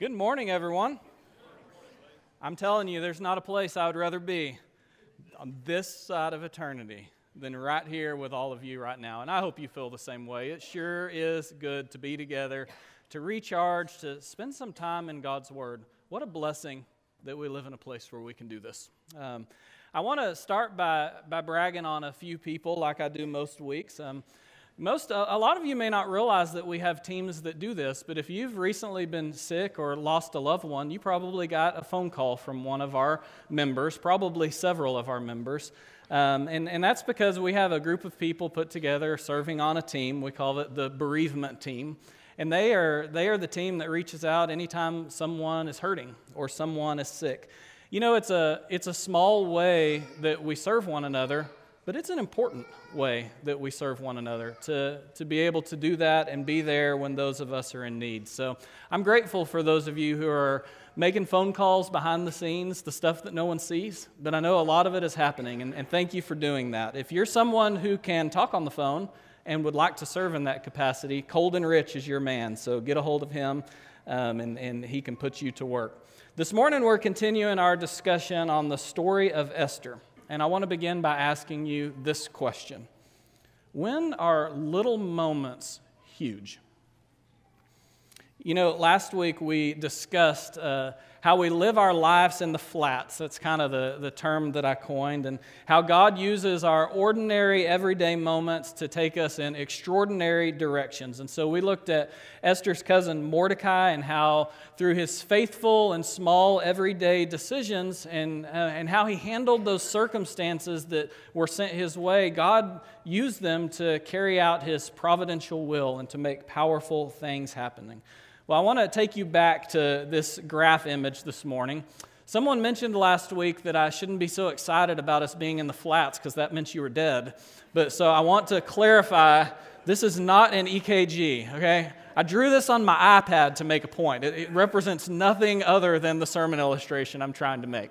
Good morning, everyone. I'm telling you, there's not a place I would rather be on this side of eternity than right here with all of you right now. And I hope you feel the same way. It sure is good to be together, to recharge, to spend some time in God's Word. What a blessing that we live in a place where we can do this. Um, I want to start by, by bragging on a few people like I do most weeks. Um, most, a lot of you may not realize that we have teams that do this, but if you've recently been sick or lost a loved one, you probably got a phone call from one of our members, probably several of our members. Um, and, and that's because we have a group of people put together serving on a team. We call it the bereavement team. And they are, they are the team that reaches out anytime someone is hurting or someone is sick. You know, it's a, it's a small way that we serve one another, but it's an important way that we serve one another to, to be able to do that and be there when those of us are in need. So I'm grateful for those of you who are making phone calls behind the scenes, the stuff that no one sees, but I know a lot of it is happening, and, and thank you for doing that. If you're someone who can talk on the phone and would like to serve in that capacity, Colden Rich is your man, so get a hold of him um, and, and he can put you to work. This morning, we're continuing our discussion on the story of Esther. And I want to begin by asking you this question When are little moments huge? You know, last week we discussed uh, how we live our lives in the flats. That's kind of the, the term that I coined, and how God uses our ordinary, everyday moments to take us in extraordinary directions. And so we looked at Esther's cousin Mordecai and how, through his faithful and small, everyday decisions and, uh, and how he handled those circumstances that were sent his way, God used them to carry out his providential will and to make powerful things happening. Well, I want to take you back to this graph image this morning. Someone mentioned last week that I shouldn't be so excited about us being in the flats because that meant you were dead. But so I want to clarify this is not an EKG, okay? I drew this on my iPad to make a point. It, it represents nothing other than the sermon illustration I'm trying to make.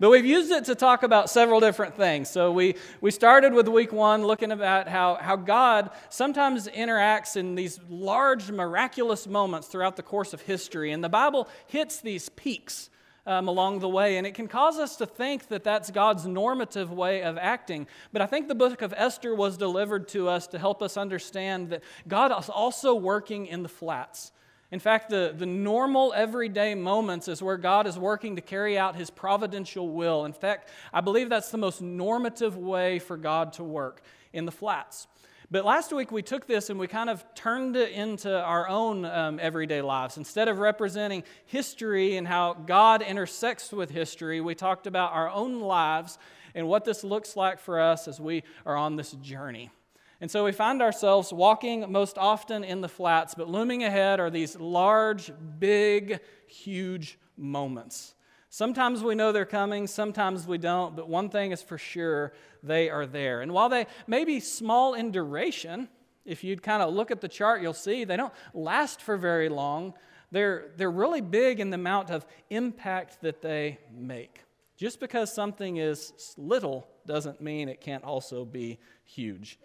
But we've used it to talk about several different things. So we, we started with week one looking about how, how God sometimes interacts in these large, miraculous moments throughout the course of history. And the Bible hits these peaks um, along the way, and it can cause us to think that that's God's normative way of acting. But I think the book of Esther was delivered to us to help us understand that God is also working in the flats. In fact, the, the normal everyday moments is where God is working to carry out his providential will. In fact, I believe that's the most normative way for God to work in the flats. But last week we took this and we kind of turned it into our own um, everyday lives. Instead of representing history and how God intersects with history, we talked about our own lives and what this looks like for us as we are on this journey. And so we find ourselves walking most often in the flats, but looming ahead are these large, big, huge moments. Sometimes we know they're coming, sometimes we don't, but one thing is for sure they are there. And while they may be small in duration, if you'd kind of look at the chart, you'll see they don't last for very long. They're, they're really big in the amount of impact that they make. Just because something is little doesn't mean it can't also be huge.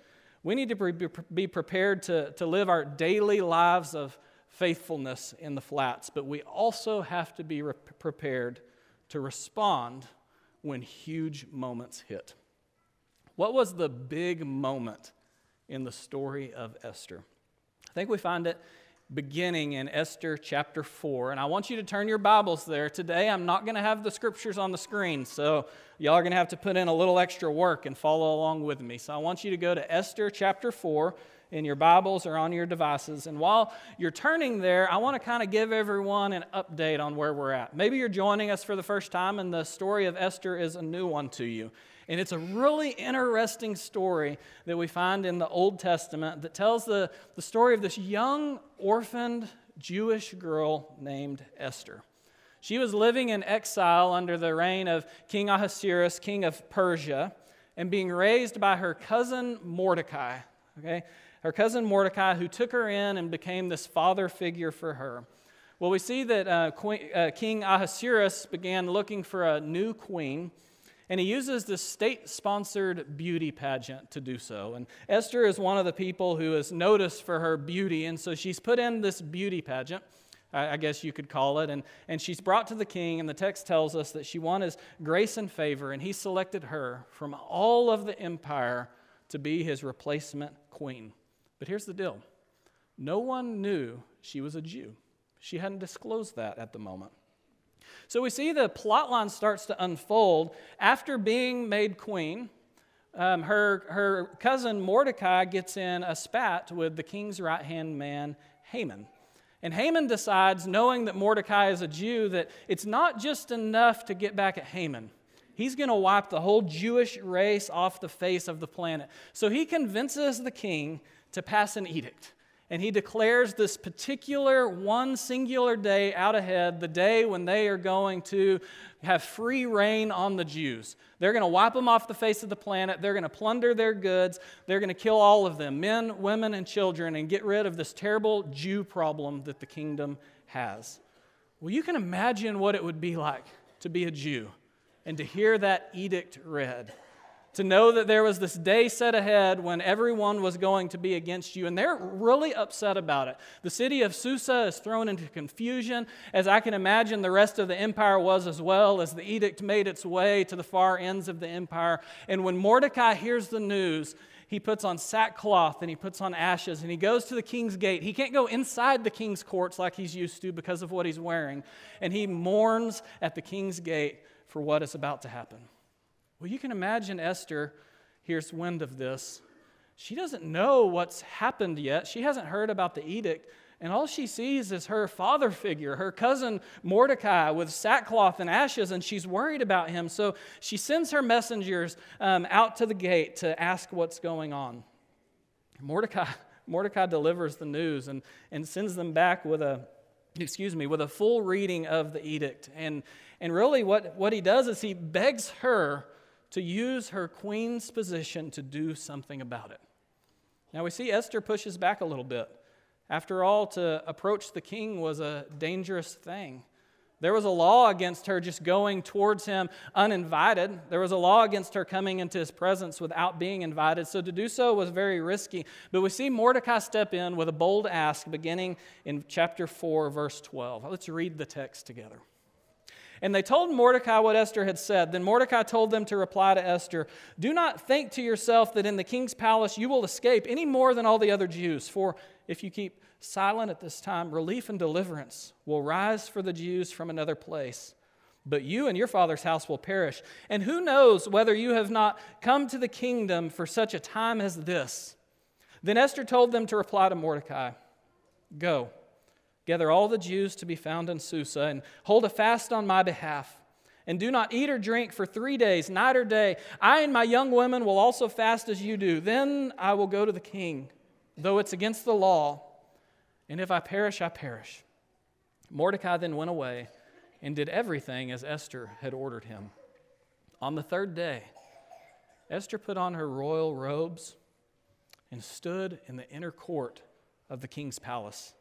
We need to be prepared to, to live our daily lives of faithfulness in the flats, but we also have to be re- prepared to respond when huge moments hit. What was the big moment in the story of Esther? I think we find it beginning in Esther chapter 4. And I want you to turn your Bibles there. Today, I'm not going to have the scriptures on the screen, so y'all are going to have to put in a little extra work and follow along with me. So I want you to go to Esther chapter 4 in your Bibles or on your devices. And while you're turning there, I want to kind of give everyone an update on where we're at. Maybe you're joining us for the first time and the story of Esther is a new one to you. And it's a really interesting story that we find in the Old Testament that tells the, the story of this young, orphaned Jewish girl named Esther. She was living in exile under the reign of King Ahasuerus, king of Persia, and being raised by her cousin Mordecai. Okay? Her cousin Mordecai, who took her in and became this father figure for her. Well, we see that uh, Queen, uh, King Ahasuerus began looking for a new queen and he uses this state sponsored beauty pageant to do so. And Esther is one of the people who is noticed for her beauty, and so she's put in this beauty pageant. I guess you could call it. And, and she's brought to the king, and the text tells us that she won his grace and favor, and he selected her from all of the empire to be his replacement queen. But here's the deal no one knew she was a Jew, she hadn't disclosed that at the moment. So we see the plot line starts to unfold. After being made queen, um, her, her cousin Mordecai gets in a spat with the king's right hand man, Haman. And Haman decides, knowing that Mordecai is a Jew, that it's not just enough to get back at Haman. He's going to wipe the whole Jewish race off the face of the planet. So he convinces the king to pass an edict and he declares this particular one singular day out ahead, the day when they are going to have free reign on the Jews. They're going to wipe them off the face of the planet. They're going to plunder their goods. They're going to kill all of them men, women, and children and get rid of this terrible Jew problem that the kingdom has. Well, you can imagine what it would be like to be a Jew and to hear that edict read to know that there was this day set ahead when everyone was going to be against you. And they're really upset about it. The city of Susa is thrown into confusion, as I can imagine the rest of the empire was as well, as the edict made its way to the far ends of the empire. And when Mordecai hears the news, he puts on sackcloth and he puts on ashes and he goes to the king's gate. He can't go inside the king's courts like he's used to because of what he's wearing. And he mourns at the king's gate for what is about to happen. Well, you can imagine Esther hears wind of this. She doesn't know what's happened yet. She hasn't heard about the edict. And all she sees is her father figure, her cousin Mordecai, with sackcloth and ashes, and she's worried about him. So she sends her messengers um, out to the gate to ask what's going on. Mordecai, Mordecai delivers the news and, and sends them back with a, excuse me, with a full reading of the edict. And, and really, what, what he does is he begs her to use her queen's position to do something about it. Now we see Esther pushes back a little bit. After all, to approach the king was a dangerous thing. There was a law against her just going towards him uninvited. There was a law against her coming into his presence without being invited. So to do so was very risky. But we see Mordecai step in with a bold ask beginning in chapter 4, verse 12. Let's read the text together. And they told Mordecai what Esther had said. Then Mordecai told them to reply to Esther Do not think to yourself that in the king's palace you will escape any more than all the other Jews. For if you keep silent at this time, relief and deliverance will rise for the Jews from another place. But you and your father's house will perish. And who knows whether you have not come to the kingdom for such a time as this? Then Esther told them to reply to Mordecai Go Gather all the Jews to be found in Susa and hold a fast on my behalf. And do not eat or drink for three days, night or day. I and my young women will also fast as you do. Then I will go to the king, though it's against the law. And if I perish, I perish. Mordecai then went away and did everything as Esther had ordered him. On the third day, Esther put on her royal robes and stood in the inner court of the king's palace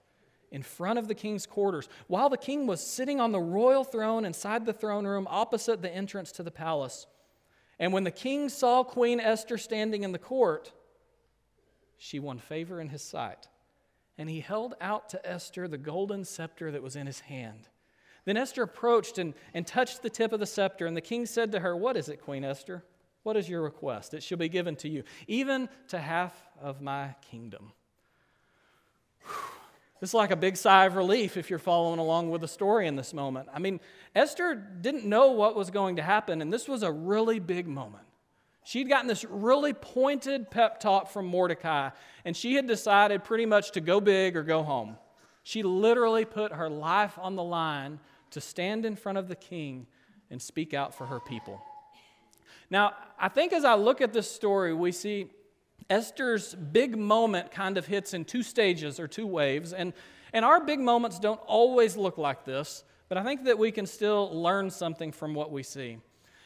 in front of the king's quarters, while the king was sitting on the royal throne inside the throne room opposite the entrance to the palace. And when the king saw Queen Esther standing in the court, she won favor in his sight. And he held out to Esther the golden scepter that was in his hand. Then Esther approached and, and touched the tip of the scepter, and the king said to her, What is it, Queen Esther? What is your request? It shall be given to you, even to half of my kingdom. Is like a big sigh of relief if you're following along with the story in this moment. I mean, Esther didn't know what was going to happen, and this was a really big moment. She'd gotten this really pointed pep talk from Mordecai, and she had decided pretty much to go big or go home. She literally put her life on the line to stand in front of the king and speak out for her people. Now, I think as I look at this story, we see Esther's big moment kind of hits in two stages or two waves. And, and our big moments don't always look like this, but I think that we can still learn something from what we see.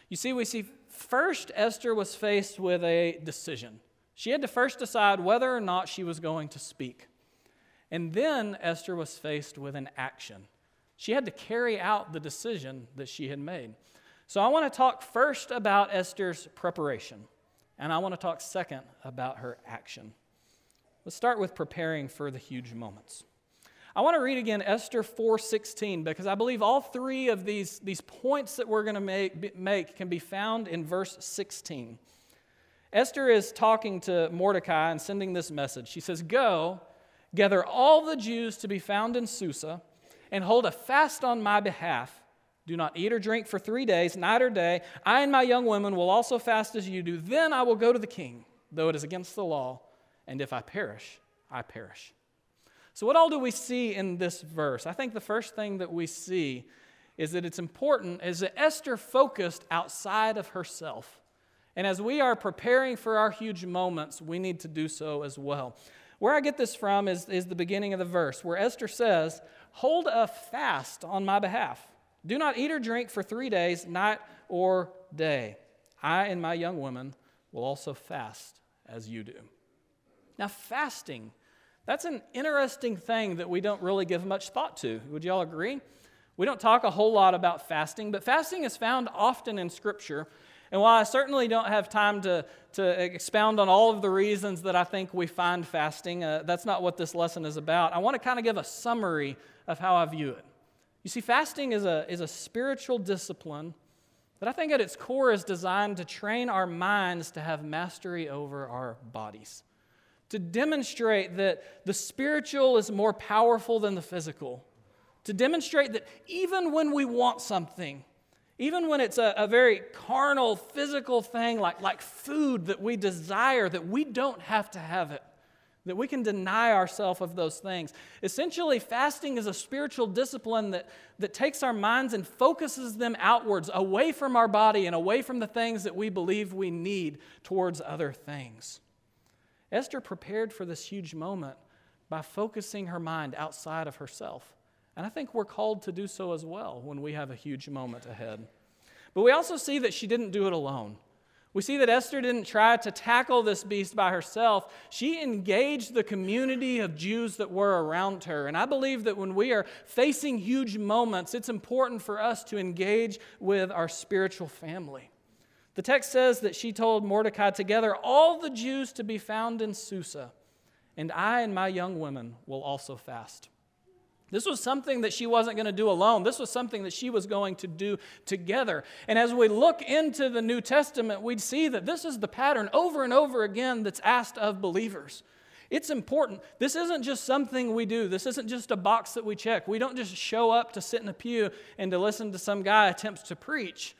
You see, we see first Esther was faced with a decision. She had to first decide whether or not she was going to speak. And then Esther was faced with an action. She had to carry out the decision that she had made. So I want to talk first about Esther's preparation. And I want to talk second about her action. Let's start with preparing for the huge moments. I want to read again Esther 4:16 because I believe all three of these, these points that we're going to make, make can be found in verse 16. Esther is talking to Mordecai and sending this message. She says, Go, gather all the Jews to be found in Susa, and hold a fast on my behalf. Do not eat or drink for three days, night or day. I and my young women will also fast as you do. Then I will go to the king, though it is against the law. And if I perish, I perish. So, what all do we see in this verse? I think the first thing that we see is that it's important is that Esther focused outside of herself. And as we are preparing for our huge moments, we need to do so as well. Where I get this from is, is the beginning of the verse, where Esther says, Hold a fast on my behalf. Do not eat or drink for three days, night or day. I and my young women will also fast as you do. Now, fasting, that's an interesting thing that we don't really give much thought to. Would you all agree? We don't talk a whole lot about fasting, but fasting is found often in Scripture. And while I certainly don't have time to, to expound on all of the reasons that I think we find fasting, uh, that's not what this lesson is about. I want to kind of give a summary of how I view it. You see, fasting is a, is a spiritual discipline that I think at its core is designed to train our minds to have mastery over our bodies, to demonstrate that the spiritual is more powerful than the physical, to demonstrate that even when we want something, even when it's a, a, very carnal, physical thing like, like food that we desire, that we don't have to have it, that we can deny ourselves of those things. Essentially, fasting is a spiritual discipline that, that takes our minds and focuses them outwards, away from our body and away from the things that we believe we need towards other things. Esther prepared for this huge moment by focusing her mind outside of herself. And I think we're called to do so as well when we have a huge moment ahead. But we also see that she didn't do it alone. We see that Esther didn't try to tackle this beast by herself. She engaged the community of Jews that were around her. And I believe that when we are facing huge moments, it's important for us to engage with our spiritual family. The text says that she told Mordecai to gather all the Jews to be found in Susa, and I and my young women will also fast. This was something that she wasn't going to do alone. This was something that she was going to do together. And as we look into the New Testament, we'd see that this is the pattern over and over again that's asked of believers. It's important. This isn't just something we do. This isn't just a box that we check. We don't just show up to sit in a pew and to listen to some guy attempts to preach.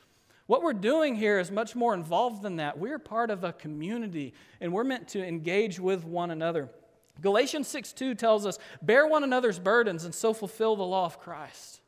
What we're doing here is much more involved than that. We're part of a community and we're meant to engage with one another. Galatians 6 2 tells us, Bear one another's burdens and so fulfill the law of Christ.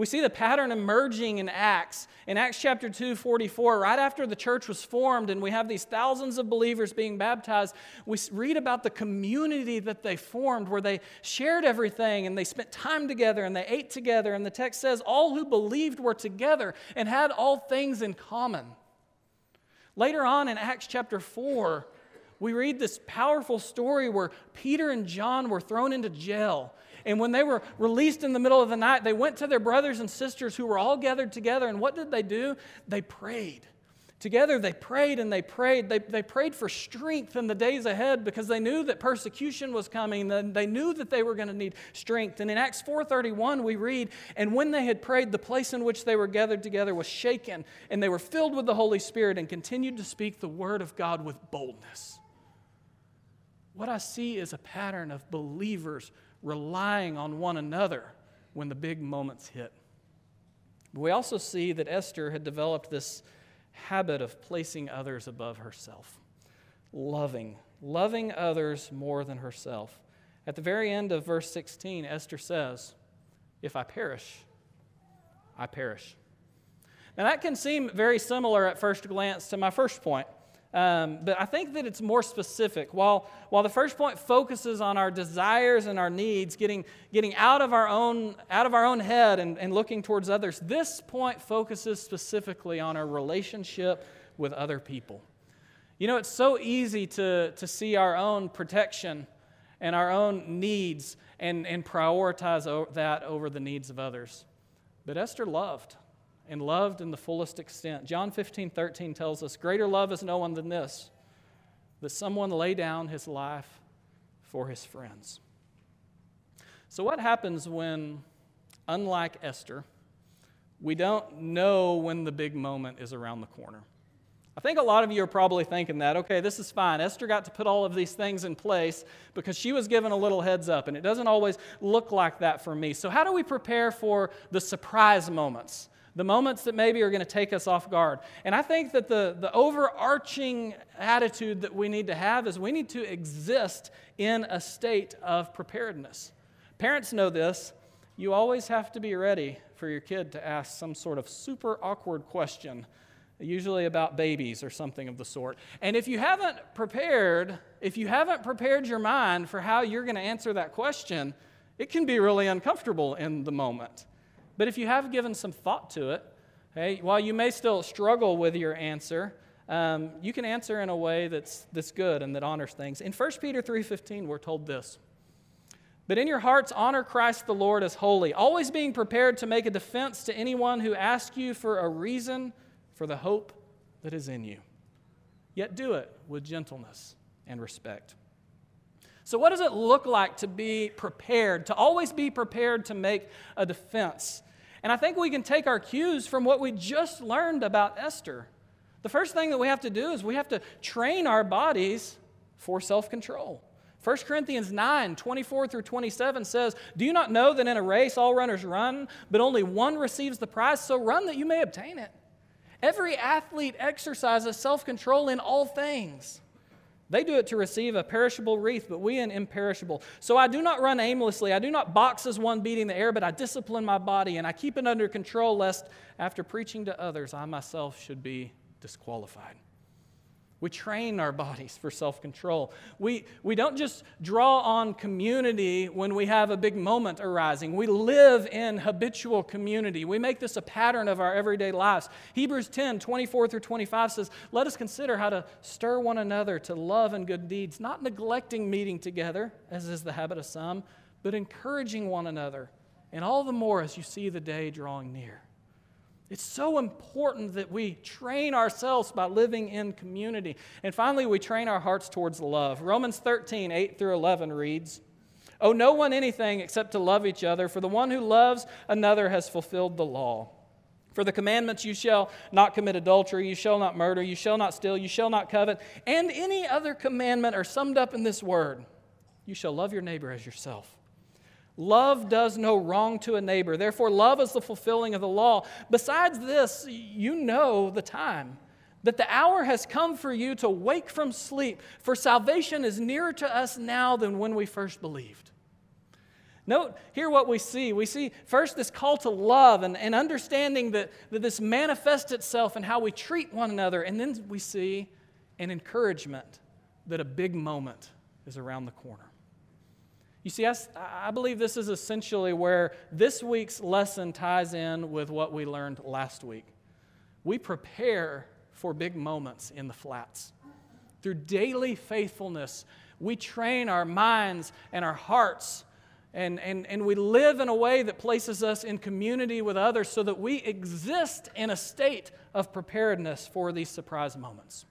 We see the pattern emerging in Acts. In Acts chapter 2, 44, right after the church was formed and we have these thousands of believers being baptized, we read about the community that they formed where they shared everything and they spent time together and they ate together. And the text says, All who believed were together and had all things in common. Later on in Acts chapter 4, we read this powerful story where Peter and John were thrown into jail. And when they were released in the middle of the night, they went to their brothers and sisters who were all gathered together. And what did they do? They prayed. Together, they prayed and they prayed. They, they prayed for strength in the days ahead because they knew that persecution was coming. And they knew that they were going to need strength. And in Acts 4.31, we read, And when they had prayed, the place in which they were gathered together was shaken, and they were filled with the Holy Spirit and continued to speak the word of God with boldness. What I see is a pattern of believers relying on one another when the big moments hit. we also see that Esther had developed this habit of placing others above herself, loving, loving others more than herself. At the very end of verse 16, Esther says, If I perish, I perish. Now, that can seem very similar at first glance to my first point. Um, but I think that it's more specific. While, while the first point focuses on our desires and our needs, getting, getting out, of our own, out of our own head and, and looking towards others, this point focuses specifically on our relationship with other people. You know, it's so easy to, to see our own protection and our own needs and, and prioritize that over the needs of others. But Esther loved and loved in the fullest extent. John 15, 13 tells us, Greater love is no one than this, that someone lay down his life for his friends. So, what happens when, unlike Esther, we don't know when the big moment is around the corner? I think a lot of you are probably thinking that, okay, this is fine. Esther got to put all of these things in place because she was given a little heads up, and it doesn't always look like that for me. So, how do we prepare for the surprise moments? The moments that maybe are going to take us off guard. And I think that the, the overarching attitude that we need to have is we need to exist in a state of preparedness. Parents know this. You always have to be ready for your kid to ask some sort of super awkward question, usually about babies or something of the sort. And if you haven't prepared, if you haven't prepared your mind for how you're going to answer that question, it can be really uncomfortable in the moment. But if you have given some thought to it, while you may still struggle with your answer, um, you can answer in a way that's, that's good and that honors things. In 1 Peter 3.15, we're told this. But in your hearts, honor Christ the Lord as holy, always being prepared to make a defense to anyone who asks you for a reason for the hope that is in you. Yet do it with gentleness and respect. So, what does it look like to be prepared, to always be prepared to make a defense? And I think we can take our cues from what we just learned about Esther. The first thing that we have to do is we have to train our bodies for self control. 1 Corinthians 9, 24 through 27 says, Do you not know that in a race all runners run, but only one receives the prize? So run that you may obtain it. Every athlete exercises self control in all things. They do it to receive a perishable wreath, but we an imperishable. So I do not run aimlessly. I do not box as one beating the air, but I discipline my body and I keep it under control, lest after preaching to others, I myself should be disqualified. We train our bodies for self control. We, we don't just draw on community when we have a big moment arising. We live in habitual community. We make this a pattern of our everyday lives. Hebrews 10 24 through 25 says, Let us consider how to stir one another to love and good deeds, not neglecting meeting together, as is the habit of some, but encouraging one another, and all the more as you see the day drawing near. It's so important that we train ourselves by living in community. And finally, we train our hearts towards love. Romans 13, 8 through 11 reads, Owe no one anything except to love each other, for the one who loves another has fulfilled the law. For the commandments, you shall not commit adultery, you shall not murder, you shall not steal, you shall not covet, and any other commandment are summed up in this word you shall love your neighbor as yourself. Love does no wrong to a neighbor. Therefore, love is the fulfilling of the law. Besides this, you know the time that the hour has come for you to wake from sleep, for salvation is nearer to us now than when we first believed. Note here what we see. We see first this call to love and, and understanding that, that this manifests itself in how we treat one another. And then we see an encouragement that a big moment is around the corner. You see, I, I, believe this is essentially where this week's lesson ties in with what we learned last week. We prepare for big moments in the flats. Through daily faithfulness, we train our minds and our hearts, and, and, and we live in a way that places us in community with others so that we exist in a state of preparedness for these surprise moments.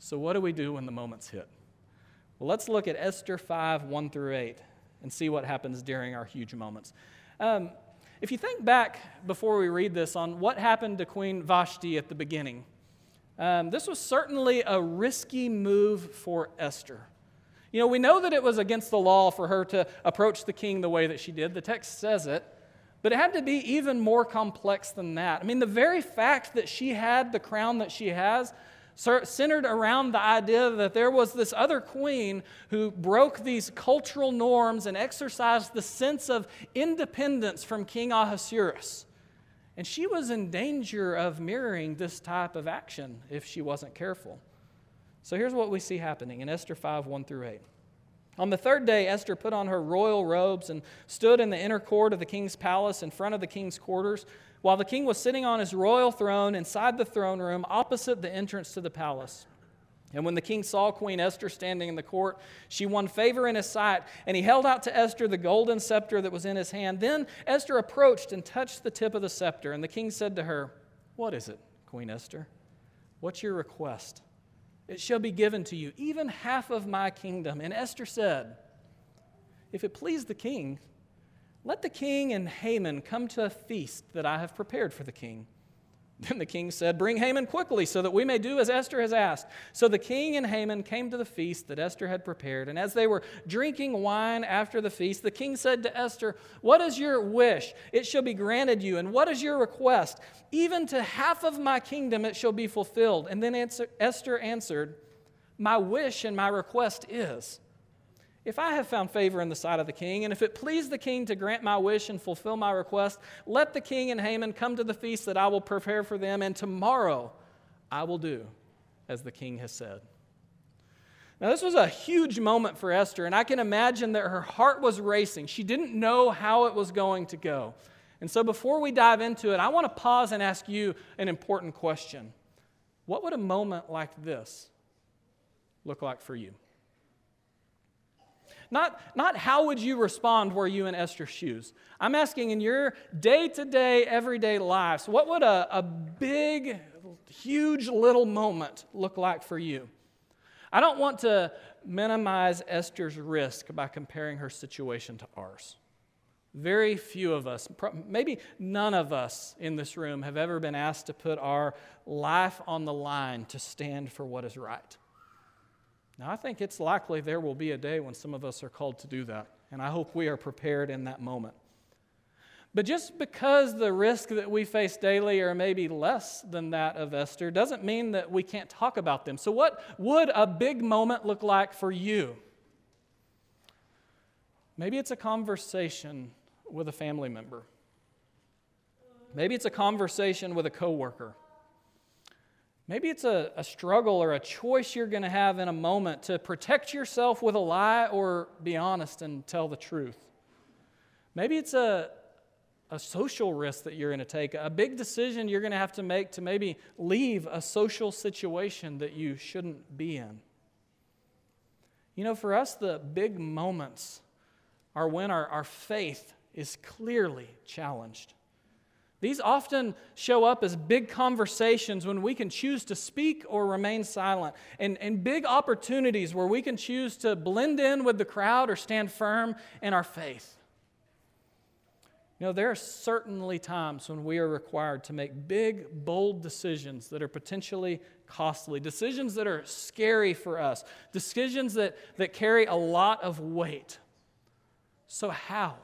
So, what do we do when the moments hit? Well, let's look at Esther 5 1 through 8 and see what happens during our huge moments. Um, if you think back before we read this on what happened to Queen Vashti at the beginning, um, this was certainly a risky move for Esther. You know, we know that it was against the law for her to approach the king the way that she did. The text says it. But it had to be even more complex than that. I mean, the very fact that she had the crown that she has centered around the idea that there was this other queen who broke these cultural norms and exercised the sense of independence from King Ahasuerus. And she was in danger of mirroring this type of action if she wasn't careful. So here's what we see happening in Esther 5 1 through 8. On the third day, Esther put on her royal robes and stood in the inner court of the king's palace in front of the king's quarters while the king was sitting on his royal throne inside the throne room opposite the entrance to the palace. And when the king saw Queen Esther standing in the court, she won favor in his sight, and he held out to Esther the golden scepter that was in his hand. Then Esther approached and touched the tip of the scepter, and the king said to her, What is it, Queen Esther? What's your request? It shall be given to you, even half of my kingdom. And Esther said, If it please the king, Let the king and Haman come to a feast that I have prepared for the king. Then the king said, Bring Haman quickly, so that we may do as Esther has asked. So the king and Haman came to the feast that Esther had prepared. And as they were drinking wine after the feast, the king said to Esther, What is your wish? It shall be granted you. And what is your request? Even to half of my kingdom it shall be fulfilled. And then answer, Esther answered, My wish and my request is if I have found favor in the sight of the king, and if it please the king to grant my wish and fulfill my request, let the king and Haman come to the feast that I will prepare for them, and tomorrow I will do as the king has said. Now, this was a huge moment for Esther, and I can imagine that her heart was racing. She didn't know how it was going to go. And so, before we dive into it, I want to pause and ask you an important question What would a moment like this look like for you? Not, not how would you respond were you in Esther's shoes. I'm asking in your day to day, everyday lives, what would a, a big, huge little moment look like for you? I don't want to minimize Esther's risk by comparing her situation to ours. Very few of us, maybe none of us in this room, have ever been asked to put our life on the line to stand for what is right. Now, I think it's likely there will be a day when some of us are called to do that, and I hope we are prepared in that moment. But just because the risk that we face daily are maybe less than that of Esther doesn't mean that we can't talk about them. So, what would a big moment look like for you? Maybe it's a conversation with a family member. Maybe it's a conversation with a coworker. Maybe it's a, a struggle or a choice you're going to have in a moment to protect yourself with a lie or be honest and tell the truth. Maybe it's a, a social risk that you're going to take, a big decision you're going to have to make to maybe leave a social situation that you shouldn't be in. You know, for us, the big moments are when our, our faith is clearly challenged. These often show up as big conversations when we can choose to speak or remain silent, and, and big opportunities where we can choose to blend in with the crowd or stand firm in our faith. You know, there are certainly times when we are required to make big, bold decisions that are potentially costly, decisions that are scary for us, decisions that, that carry a lot of weight. So, how?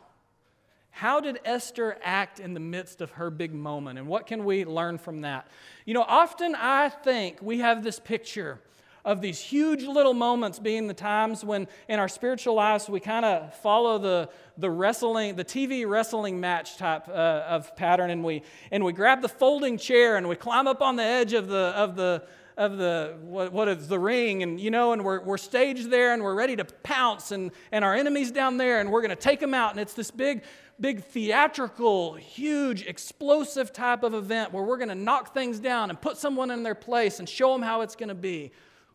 How did Esther act in the midst of her big moment? And what can we learn from that? You know, often I think we have this picture of these huge little moments being the times when in our spiritual lives we kind of follow the, the wrestling the tv wrestling match type uh, of pattern and we and we grab the folding chair and we climb up on the edge of the of the of the what, what is the ring and you know and we're, we're staged there and we're ready to pounce and and our enemies down there and we're going to take them out and it's this big big theatrical, huge, explosive type of event where we're going to knock things down and put someone in their place and show them how it's going to be.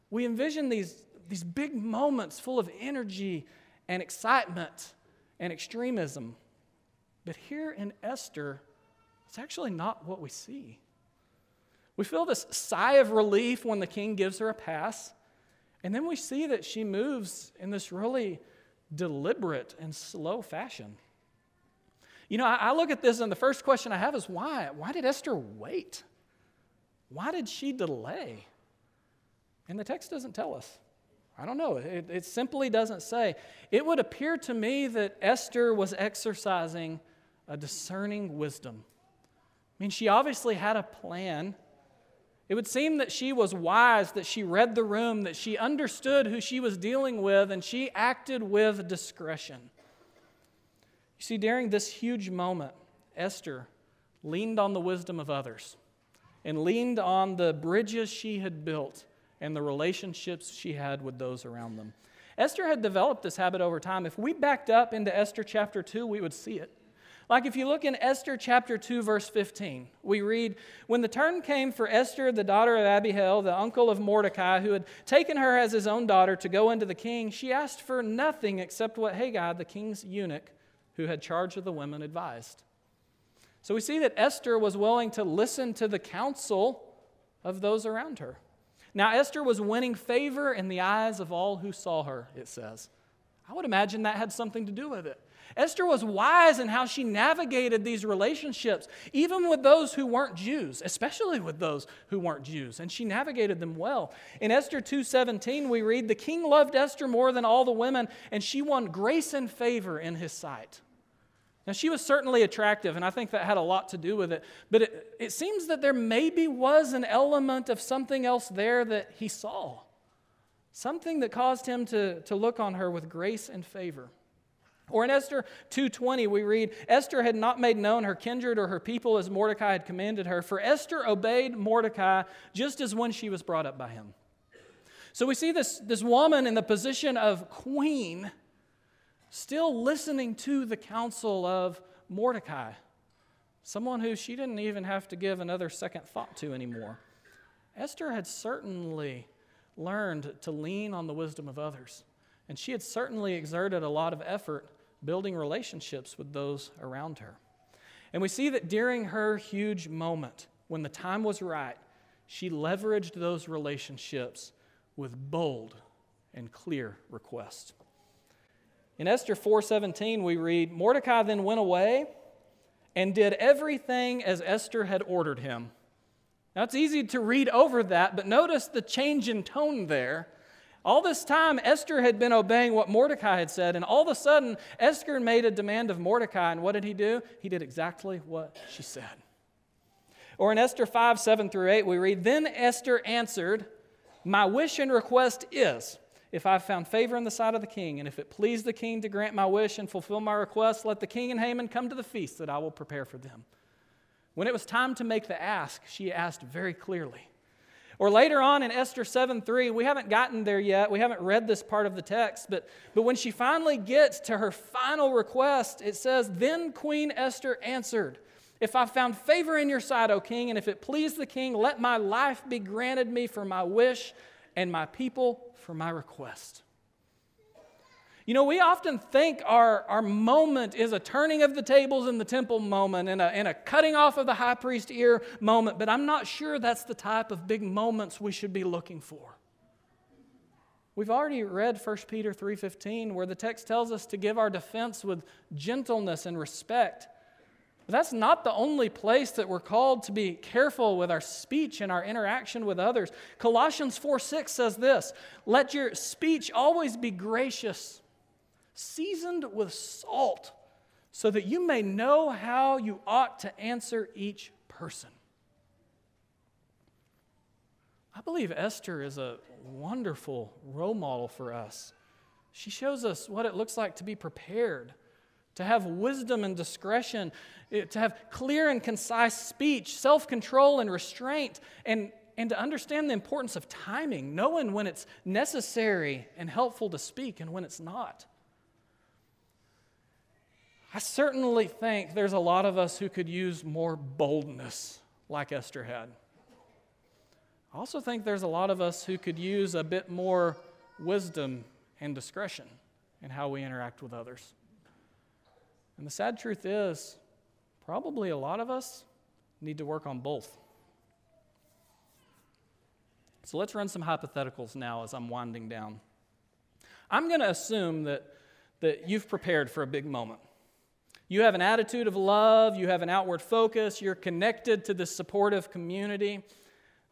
We envision these, these big moments full of energy and excitement and extremism. But here in Esther, it's actually not what we see. We feel this sigh of relief when the king gives her a pass, and then we see that she moves in this really deliberate and slow fashion. You know, I, look at this, and the first question I have is why? Why did Esther wait? Why did she delay? And the text doesn't tell us. I don't know. It, it, simply doesn't say. It would appear to me that Esther was exercising a discerning wisdom. I mean, she obviously had a plan. It would seem that she was wise, that she read the room, that she understood who she was dealing with, and she acted with discretion. You see, during this huge moment, Esther leaned on the wisdom of others and leaned on the bridges she had built and the relationships she had with those around them. Esther had developed this habit over time. If we backed up into Esther chapter 2, we would see it. Like if you look in Esther chapter 2, verse 15, we read When the turn came for Esther, the daughter of Abihail, the uncle of Mordecai, who had taken her as his own daughter to go into the king, she asked for nothing except what Hegai, the king's eunuch, who had charge of the women advised. So we see that Esther was willing to listen to the counsel of those around her. Now, Esther was winning favor in the eyes of all who saw her, it says. I would imagine that had something to do with it. Esther was wise in how she navigated these relationships, even with those who weren't Jews, especially with those who weren't Jews, and she navigated them well. In Esther 2:17 we read, "The king loved Esther more than all the women, and she won grace and favor in his sight." Now, she was certainly attractive, and I think that had a lot to do with it. But it, it seems that there maybe was an element of something else there that he saw, something that caused him to, to look on her with grace and favor. Or in Esther 2:20 we read Esther had not made known her kindred or her people as Mordecai had commanded her for Esther obeyed Mordecai just as when she was brought up by him. So we see this, this woman in the position of queen still listening to the counsel of Mordecai, someone who she didn't even have to give another second thought to anymore. Esther had certainly learned to lean on the wisdom of others, and she had certainly exerted a lot of effort building relationships with those around her. And we see that during her huge moment, when the time was right, she leveraged those relationships with bold and clear requests. In Esther 4:17 we read Mordecai then went away and did everything as Esther had ordered him. Now it's easy to read over that, but notice the change in tone there. All this time, Esther had been obeying what Mordecai had said, and all of a sudden, Esther made a demand of Mordecai, and what did he do? He did exactly what she said. Or in Esther 5 7 through 8, we read, Then Esther answered, My wish and request is, if I've found favor in the sight of the king, and if it please the king to grant my wish and fulfill my request, let the king and Haman come to the feast that I will prepare for them. When it was time to make the ask, she asked very clearly. Or later on in Esther 7 3, we haven't gotten there yet. We haven't read this part of the text, but, but when she finally gets to her final request, it says, Then Queen Esther answered, If I found favor in your sight, O king, and if it please the king, let my life be granted me for my wish and my people for my request. You know, we often think our, our moment is a turning of the tables in the temple moment and a, and a cutting off of the high priest ear moment, but I'm not sure that's the type of big moments we should be looking for. We've already read 1 Peter 3:15 where the text tells us to give our defense with gentleness and respect. But that's not the only place that we're called to be careful with our speech and our interaction with others. Colossians 4 6 says this Let your speech always be gracious, seasoned with salt, so that you may know how you ought to answer each person. I believe Esther is a wonderful role model for us. She shows us what it looks like to be prepared to have wisdom and discretion, eh, to have clear and concise speech, self control and restraint, and, and to understand the importance of timing, knowing when it's necessary and helpful to speak and when it's not. I certainly think there's a lot of us who could use more boldness like Esther had. I also think there's a lot of us who could use a bit more wisdom and discretion in how we interact with others. And the sad truth is, probably a lot of us need to work on both. So let's run some hypotheticals now as I'm winding down. I'm going to assume that, that you've prepared for a big moment. You have an attitude of love, you have an outward focus, you're connected to this supportive community.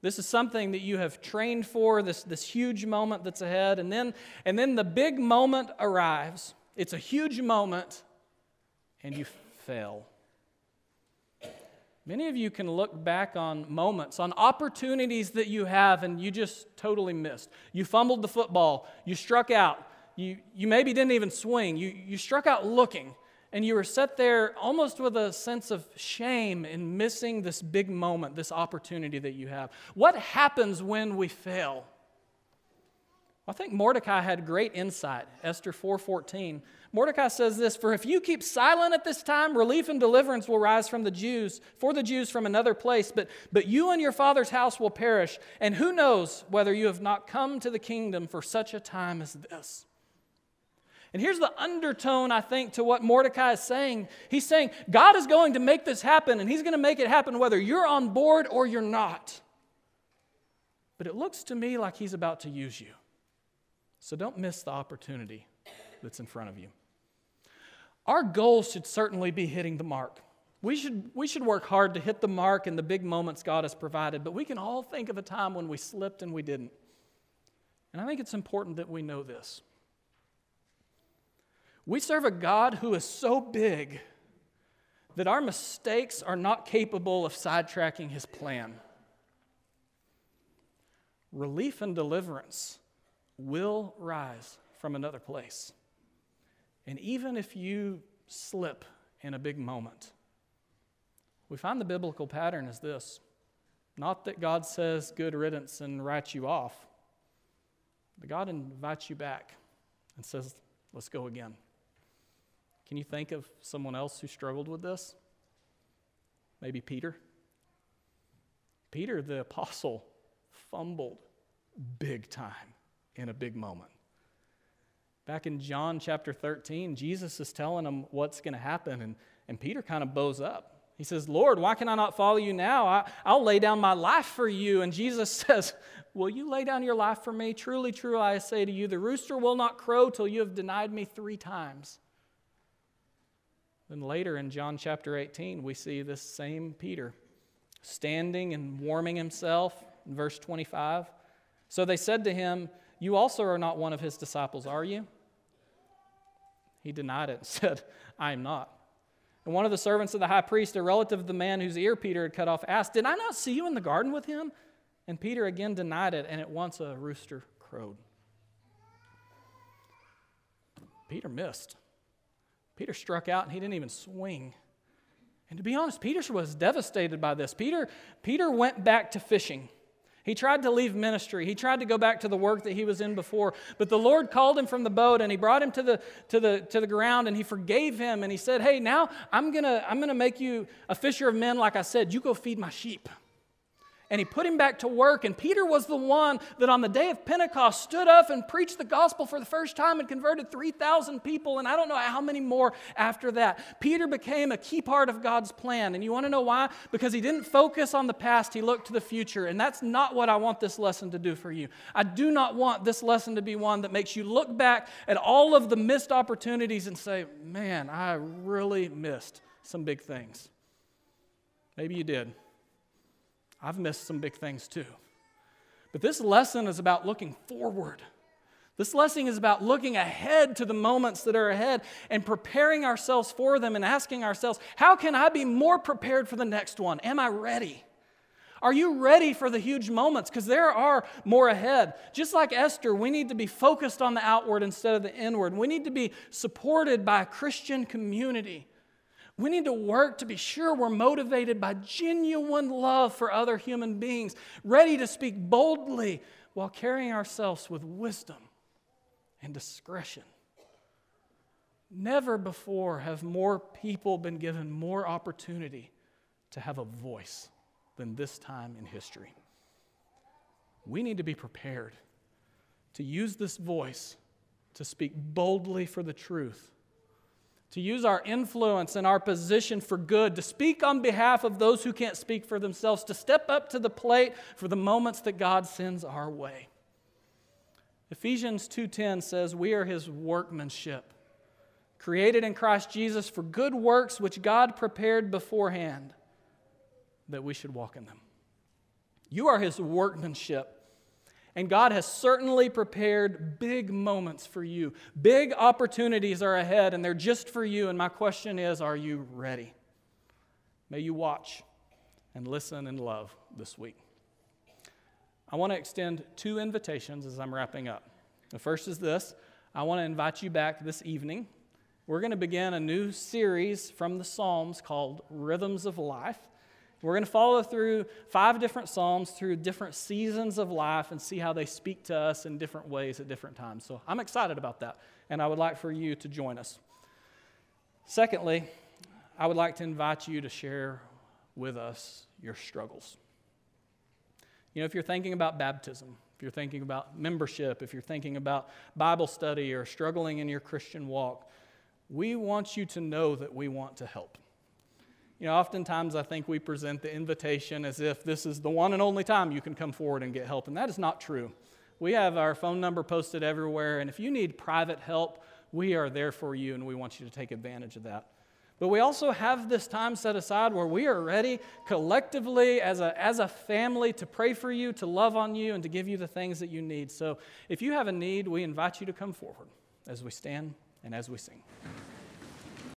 This is something that you have trained for, this, this huge moment that's ahead. And then, and then the big moment arrives. It's a huge moment, and you fail. Many of you can look back on moments, on opportunities that you have and you just totally missed. You fumbled the football, you struck out, you, you maybe didn't even swing, you, you struck out looking, and you were set there almost with a sense of shame in missing this big moment, this opportunity that you have. What happens when we fail? I think Mordecai had great insight. Esther 4:14. Mordecai says this, "For if you keep silent at this time, relief and deliverance will rise from the Jews, for the Jews from another place, but but you and your father's house will perish, and who knows whether you have not come to the kingdom for such a time as this." And here's the undertone, I think, to what Mordecai is saying. He's saying, God is going to make this happen, and He's going to make it happen whether you're on board or you're not. But it looks to me like He's about to use you. So don't miss the opportunity that's in front of you. our goal should certainly be hitting the mark. We should, we should work hard to hit the mark in the big moments God has provided, but we can all think of a time when we slipped and we didn't. And I think it's important that we know this. We serve a God who is so big that our mistakes are not capable of sidetracking his plan. Relief and deliverance will rise from another place. And even if you slip in a big moment, we find the biblical pattern is this not that God says good riddance and writes you off, but God invites you back and says, let's go again. Can you think of someone else who struggled with this? Maybe Peter. Peter, the apostle, fumbled big time in a big moment. Back in John chapter 13, Jesus is telling him what's going to happen, and, and Peter kind of bows up. He says, Lord, why can I not follow you now? I, I'll lay down my life for you. And Jesus says, Will you lay down your life for me? Truly, true, I say to you, the rooster will not crow till you have denied me three times. Then later in John chapter 18, we see this same Peter standing and warming himself in verse 25. So they said to him, You also are not one of his disciples, are you? He denied it and said, I am not. And one of the servants of the high priest, a relative of the man whose ear Peter had cut off, asked, Did I not see you in the garden with him? And Peter again denied it, and at once a rooster crowed. Peter missed. Peter struck out, and he didn't even swing. And to be honest, Peter was devastated by this. Peter, Peter went back to fishing. He tried to leave ministry. He tried to go back to the work that he was in before. But the Lord called him from the boat and he brought him to the, to the, to the ground and he forgave him. And he said, Hey, now I'm going to I'm going to make you a fisher of men, like I said. You go feed my sheep and he put him back to work. And Peter was the one that on the day of Pentecost stood up and preached the gospel for the first time and converted 3,000 people, and I don't know how many more after that. Peter became a key part of God's plan. And you want to know why? Because he didn't focus on the past, he looked to the future. And that's not what I want this lesson to do for you. I do not want this lesson to be one that makes you look back at all of the missed opportunities and say, man, I really missed some big things. Maybe you did. I've missed some big things too. But this lesson is about looking forward. This lesson is about looking ahead to the moments that are ahead and preparing ourselves for them and asking ourselves, how can I be more prepared for the next one? Am I ready? Are you ready for the huge moments? Because there are more ahead. Just like Esther, we need to be focused on the outward instead of the inward. We need to be supported by a Christian community we need to work to be sure we're motivated by genuine love for other human beings, ready to speak boldly while carrying ourselves with wisdom and discretion. Never before have more people been given more opportunity to have a voice than this time in history. We need to be prepared to use this voice to speak boldly for the truth to use our influence and our position for good, to speak on behalf of those who can't speak for themselves, to step up to the plate for the moments that God sends our way. Ephesians 2:10 says, "We are his workmanship, created in Christ Jesus for good works which God prepared beforehand that we should walk in them." You are his workmanship. And God has certainly prepared big moments for you. Big opportunities are ahead, and they're just for you. And my question is are you ready? May you watch and listen and love this week. I want to extend two invitations as I'm wrapping up. The first is this I want to invite you back this evening. We're going to begin a new series from the Psalms called Rhythms of Life. We're going to follow through five different Psalms through different seasons of life and see how they speak to us in different ways at different times. So I'm excited about that, and I would like for you to join us. Secondly, I would like to invite you to share with us your struggles. You know, if you're thinking about baptism, if you're thinking about membership, if you're thinking about Bible study or struggling in your Christian walk, we want you to know that we want to help. You know, oftentimes I think we present the invitation as if this is the one and only time you can come forward and get help, and that is not true. We have our phone number posted everywhere, and if you need private help we are there for you and we want you to take advantage of that. But we also have this time set aside where we are ready collectively as a, as a family to pray for you, to love on you, and to give you the things that you need. So if you have a need, we invite you to come forward as we stand and as we sing.